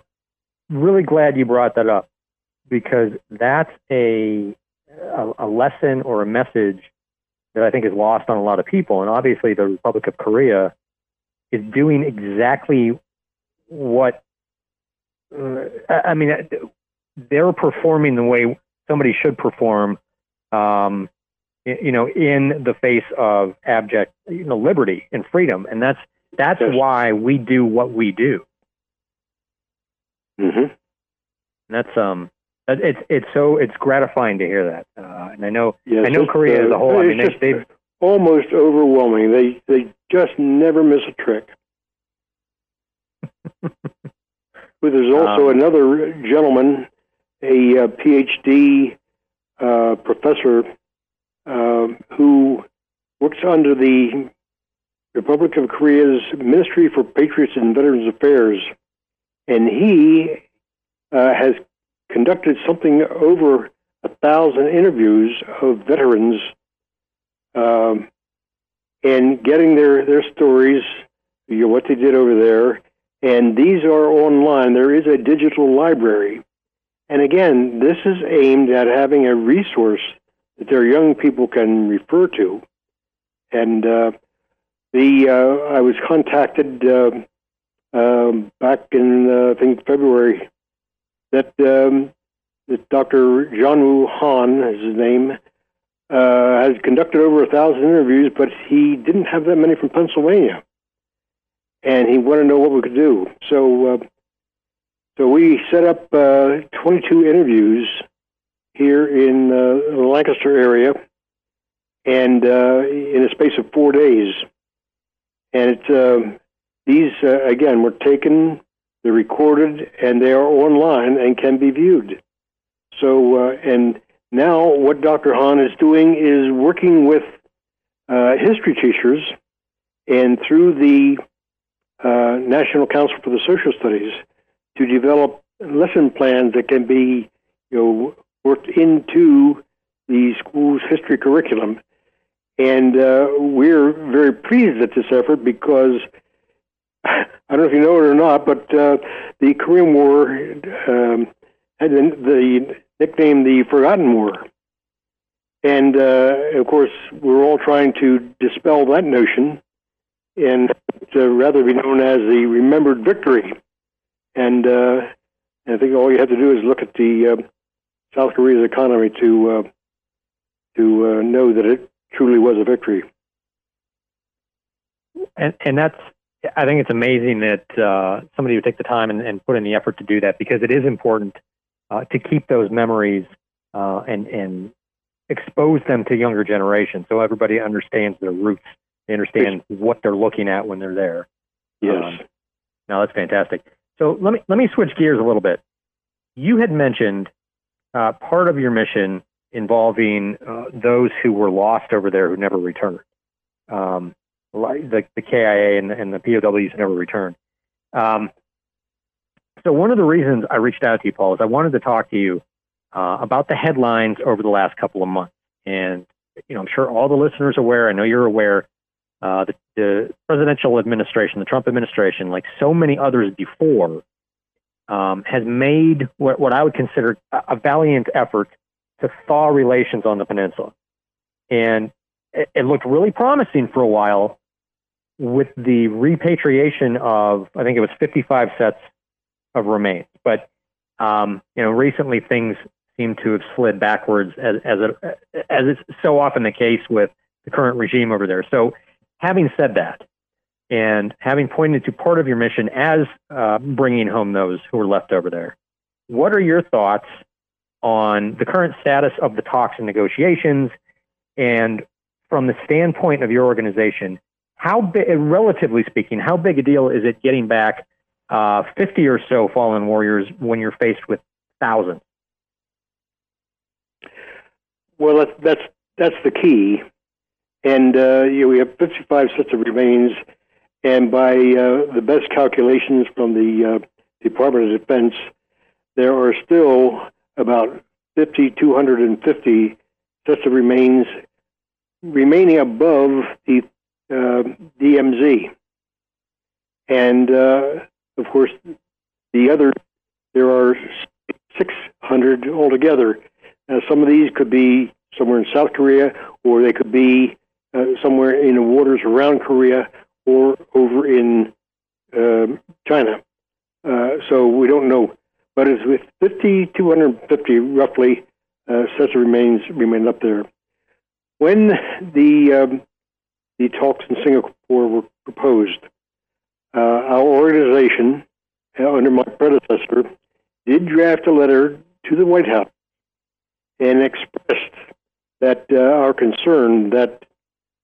really glad you brought that up because that's a, a a lesson or a message that I think is lost on a lot of people. And obviously, the Republic of Korea is doing exactly what uh, I mean. They're performing the way somebody should perform. Um, you know, in the face of abject, you know, liberty and freedom, and that's that's why we do what we do. Mm-hmm. That's um, it's it's so it's gratifying to hear that, uh, and I know yes, I know Korea uh, as a whole. I mean, they, they've almost overwhelming. They they just never miss a trick. but there's also um, another gentleman, a, a uh, PhD uh, professor uh, who works under the Republic of Korea's Ministry for Patriots and Veterans Affairs, and he uh, has conducted something over a thousand interviews of veterans um, and getting their, their stories, you know, what they did over there. And these are online. There is a digital library. And again, this is aimed at having a resource that their young people can refer to. And uh, the uh, I was contacted uh, back in uh, I think February that um, that Dr. Jongwoo Han is his name uh, has conducted over a thousand interviews, but he didn't have that many from Pennsylvania, and he wanted to know what we could do. So. Uh, so we set up 22 interviews here in uh, the Lancaster area, and uh, in a space of four days. And it, uh, these uh, again were taken, they're recorded, and they are online and can be viewed. So, uh, and now what Dr. Han is doing is working with uh, history teachers, and through the National Council for the Social Studies, to develop lesson plans that can be, you know, worked into the school's history curriculum. And uh, we're very pleased at this effort because I don't know if you know it or not, but uh, the Korean War um, had the, the nickname the Forgotten War. And uh, of course, we're all trying to dispel that notion and to rather be known as the Remembered Victory. And uh, I think all you have to do is look at the uh, South Korea's economy to uh, to uh, know that it truly was a victory. And and that's I think it's amazing that uh, somebody would take the time and, and, put in the effort to do that because it is important uh, to keep those memories uh, and and expose them to younger generations so everybody understands their roots. They understand what they're looking at when they're there. Yes. Um, now that's fantastic. So let me let me switch gears a little bit. You had mentioned uh, part of your mission involving uh, those who were lost over there who never returned. Um, the, the KIA and, and the POWs never returned. Um, so one of the reasons I reached out to you, Paul, is I wanted to talk to you uh, about the headlines over the last couple of months. And you know, I'm sure all the listeners are aware. I know you're aware. Uh, the, the, presidential administration, the Trump administration, like so many others before, um, has made what, what I would consider a, a valiant effort to thaw relations on the peninsula. And it, it looked really promising for a while with the repatriation of, I think it was 55 sets of remains. But um, you know, recently things seem to have slid backwards, as as, it, as is so often the case with the current regime over there. So, having said that, and having pointed to part of your mission as uh, bringing home those who are left over there, what are your thoughts on the current status of the talks and negotiations, and from the standpoint of your organization, how relatively speaking, how big a deal is it getting back uh, 50 or so fallen warriors when you're faced with thousands? Well, that's that's, that's the key. And uh, we have 55 sets of remains, and by uh, the best calculations from the uh, Department of Defense, there are still about 50, 250 sets of remains remaining above the uh, DMZ. And uh, of course, the other, there are 600 altogether. Now, some of these could be somewhere in South Korea, or they could be uh, somewhere in the waters around Korea, or over in uh, China. Uh, so we don't know. But it's with 50, 250 roughly uh, of remains remain up there. When the um, the talks in Singapore were proposed, uh, our organization, uh, under my predecessor, did draft a letter to the White House and expressed that uh, our concern that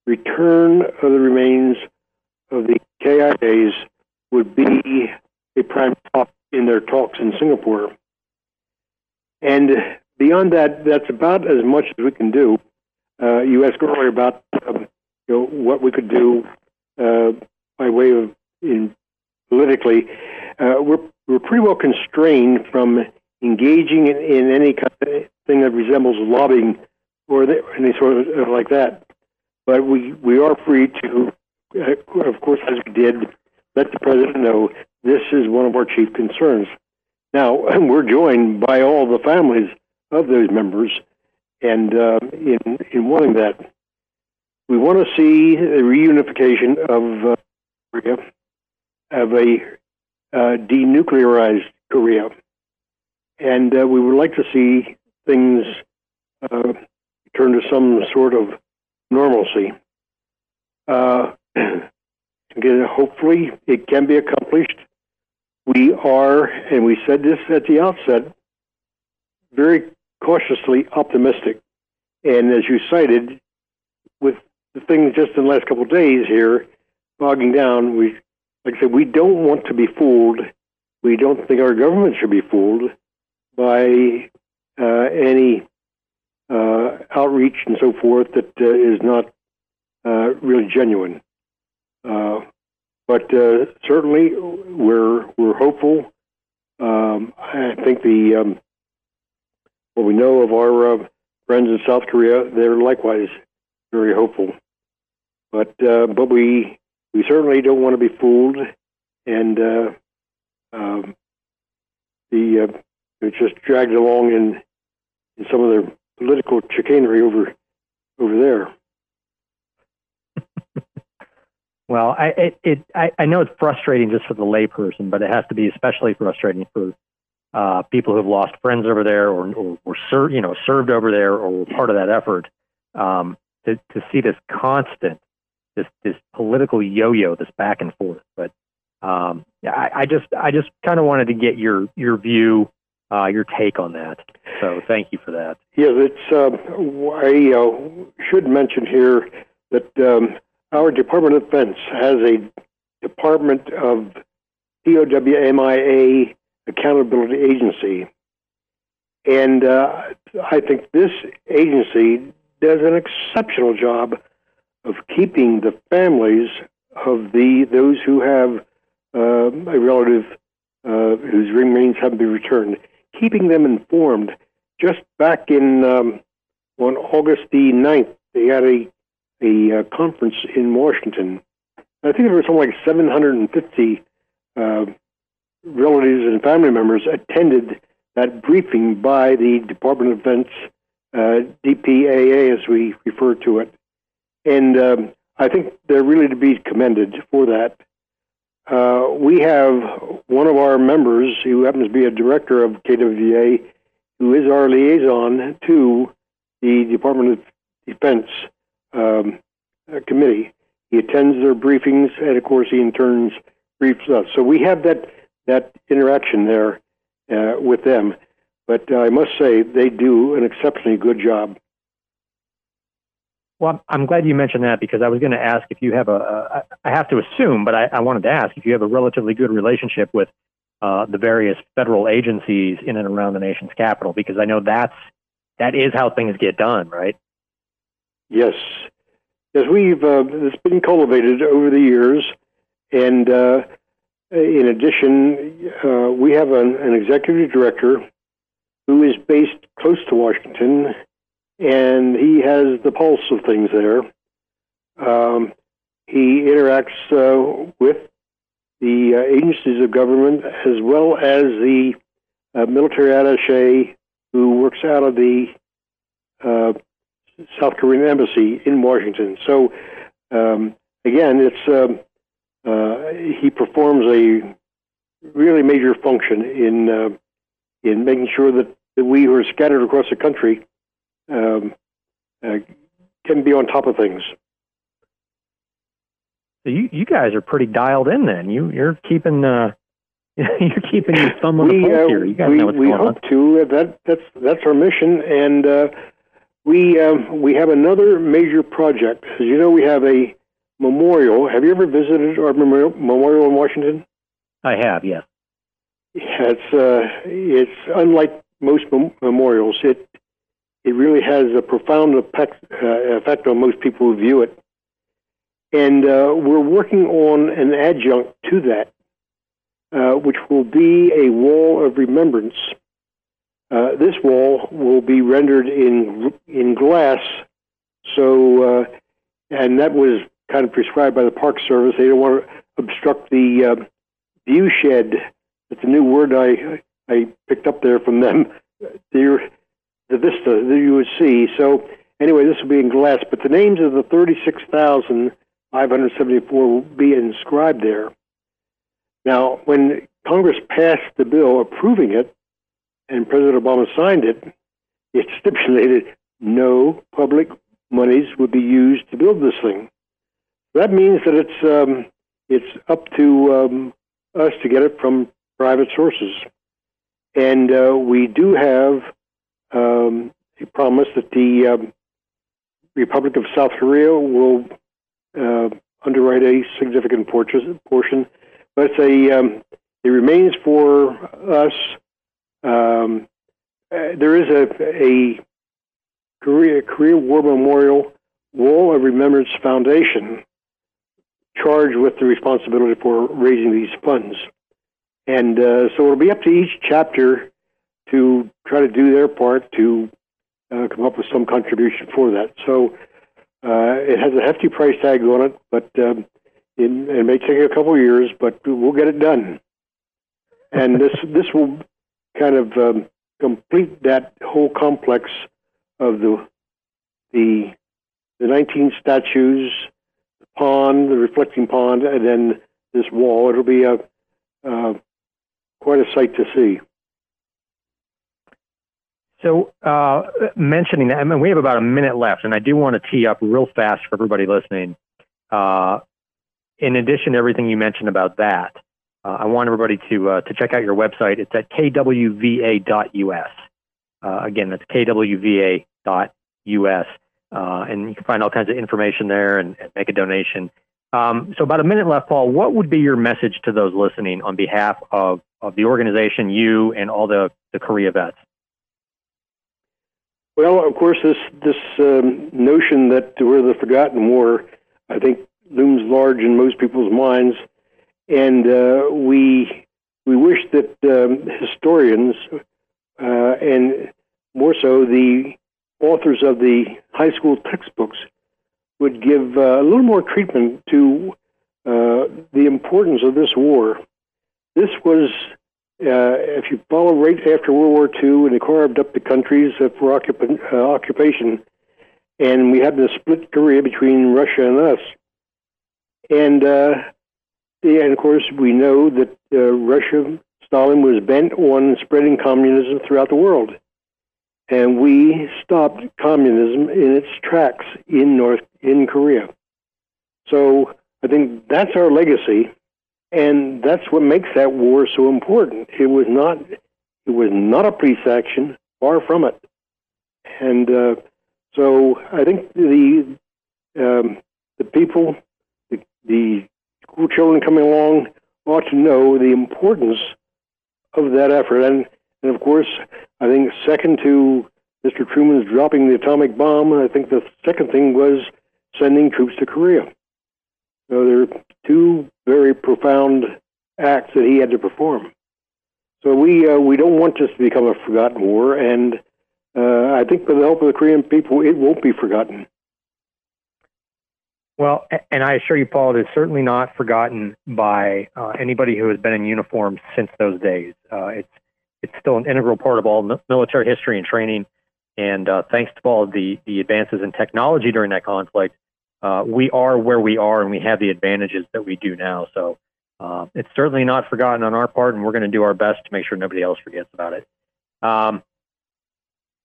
return of the remains of the KIAs would be a prime topic in their talks in Singapore. And beyond that, that's about as much as we can do. Uh, you asked earlier about um, you know, what we could do uh, by way of in politically, uh, we're we're pretty well constrained from engaging in, in any kind of thing that resembles lobbying or the, any sort of like that. But we we are free to, uh, of course, as we did, let the president know this is one of our chief concerns. Now we're joined by all the families of those members, and uh, in in wanting that, we want to see a reunification of uh, Korea of a uh, denuclearized Korea. And uh, we would like to see things uh, turn to some sort of normalcy. Uh, again, hopefully, it can be accomplished. We are, and we said this at the outset, very cautiously optimistic. And as you cited, with the things just in the last couple of days here bogging down, we like I said, we don't want to be fooled. We don't think our government should be fooled by uh, any uh, outreach and so forth that uh, is not uh, really genuine. Uh, but uh, certainly, we're we're hopeful. Um, I think the um, what we know of our friends in South Korea, they're likewise very hopeful. But but we we certainly don't want to be fooled, and um, the it's just dragged along in in some of their political chicanery over over there. well, I it, it I, I know it's frustrating just for the layperson, but it has to be especially frustrating for uh, people who've lost friends over there or or, or ser- you know served over there or were part of that effort um, to to see this constant this this political yo-yo, this back and forth. But um, I, I just I just kind of wanted to get your your view, uh, your take on that. So thank you for that. Yeah, it's um, I uh, should mention here that um, our Department of Defense has a Department of POWMIA Accountability Agency, And uh, I think this agency does an exceptional job of keeping the families of the those who have uh, a relative uh, whose remains haven't been returned, keeping them informed. Just back in um, on August the 9th, they had a a uh, conference in Washington. I think there were something like 750 uh, relatives and family members attended that briefing by the Department of Defense, uh, DPAA as we refer to it. And um, I think they're really to be commended for that. Uh, we have one of our members who happens to be a director of KWVA, who is our liaison to the Department of Defense um, uh, committee. He attends their briefings, and of course, he in turns briefs us. So we have that that interaction there uh, with them. But I must say, they do an exceptionally good job. Well, I'm glad you mentioned that because I was going to ask if you have a, a I have to assume, but I, I wanted to ask if you have a relatively good relationship with uh, the various federal agencies in and around the nation's capital, because I know that's that is how things get done, right? Yes, yes, we've uh, it's been cultivated over the years, and uh, in addition, uh, we have an, an, executive director who is based close to Washington, and he has the pulse of things there. Um, he interacts uh, with the uh, agencies of government as well as the uh, military attache who works out of the uh, South Korean embassy in Washington. So, um, again, it's um, uh, he performs a really major function in uh, in making sure that, that, we who are scattered across the country um, uh, can be on top of things. So you you guys are pretty dialed in. Then you you're keeping uh, you're keeping your thumb on we, the pulse here. You guys we, know what's we going hope on. to. That that's that's our mission, and uh, we um, we have another major project. As you know, we have a memorial. Have you ever visited our memorial, memorial in Washington? I have, yes. Yeah, it's uh, it's unlike most mem- memorials. It it really has a profound effect, uh, effect on most people who view it. And uh, we're working on an adjunct to that, uh, which will be a wall of remembrance. Uh, this wall will be rendered in in glass, so uh, and that was kind of prescribed by the Park Service. They don't want to obstruct the uh, view shed. It's a new word I I picked up there from them. The, the vista that you would see. So anyway, this will be in glass, but the names of the 36,574 will be inscribed there. Now, when Congress passed the bill approving it, and President Obama signed it, it stipulated no public monies would be used to build this thing. That means that it's um, it's up to um, us to get it from private sources, and uh, we do have um, a promise that the um, Republic of South Korea will uh, underwrite a significant portion, but a um, it remains for us. Um, uh, there is a, a Korea Korea War Memorial Wall of Remembrance Foundation charged with the responsibility for raising these funds. And uh, so it'll be up to each chapter to try to do their part to uh, come up with some contribution for that. So uh, it has a hefty price tag on it, but um, it, it, may take a couple of years, but we'll get it done. And this this will kind of um, complete that whole complex of the the the 19 statues the pond, the reflecting pond, and then this wall. It'll be a uh, quite a sight to see. So, uh, mentioning that, I mean, we have about a minute left, and I do want to tee up real fast for everybody listening. Uh, in addition to everything you mentioned about that, uh, I want everybody to uh, to check out your website. It's at kwva.us. Uh, again, that's kwva.us. Uh, and you can find all kinds of information there and, and make a donation. Um, so, about a minute left, Paul. What would be your message to those listening on behalf of, of the organization, you, and all the, the Korea vets? Well, of course, this this um, notion that we're the forgotten war, I think, looms large in most people's minds, and uh, we we wish that um, historians uh, and more so the authors of the high school textbooks would give uh, a little more treatment to uh, the importance of this war. This was, uh, if you follow right after World War II, and they carved up the countries for uh, occupation, and we had the split Korea between Russia and us. And, uh, yeah, and of course, we know that uh, Russia, Stalin was bent on spreading communism throughout the world and we stopped communism in its tracks in North in Korea. So I think that's our legacy, and that's what makes that war so important. It was not it was not a peace action, far from it. And uh, so I think the um, the people, the, the school children coming along, ought to know the importance of that effort. And and of course, I think second to Mr. Truman's dropping the atomic bomb, I think the second thing was sending troops to Korea. So there are two very profound acts that he had to perform. So we uh, we don't want this to become a forgotten war, and uh, I think with the help of the Korean people, it won't be forgotten. Well, and I assure you, Paul, it is certainly not forgotten by uh, anybody who has been in uniform since those days. Uh, it's it's still an integral part of all military history and training. And uh, thanks to all the, the advances in technology during that conflict, uh, we are where we are and we have the advantages that we do now. So uh, it's certainly not forgotten on our part, and we're going to do our best to make sure nobody else forgets about it. Um,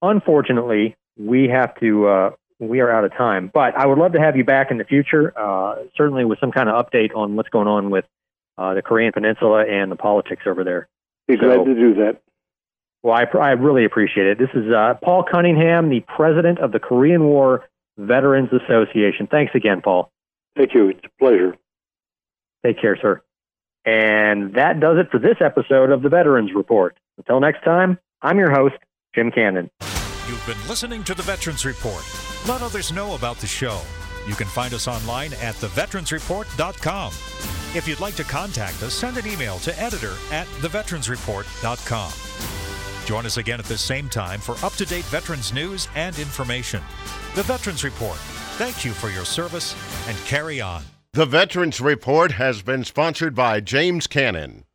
unfortunately, we have to. Uh, we are out of time, but I would love to have you back in the future, uh, certainly with some kind of update on what's going on with uh, the Korean Peninsula and the politics over there. Be so, glad to do that. Well, I, I really appreciate it. This is uh, Paul Cunningham, the president of the Korean War Veterans Association. Thanks again, Paul. Thank you. It's a pleasure. Take care, sir. And that does it for this episode of the Veterans Report. Until next time, I'm your host, Jim Cannon. You've been listening to the Veterans Report. Let others know about the show. You can find us online at theveteransreport.com. If you'd like to contact us, send an email to editor at theveteransreport.com. Join us again at the same time for up to date veterans news and information. The Veterans Report. Thank you for your service and carry on. The Veterans Report has been sponsored by James Cannon.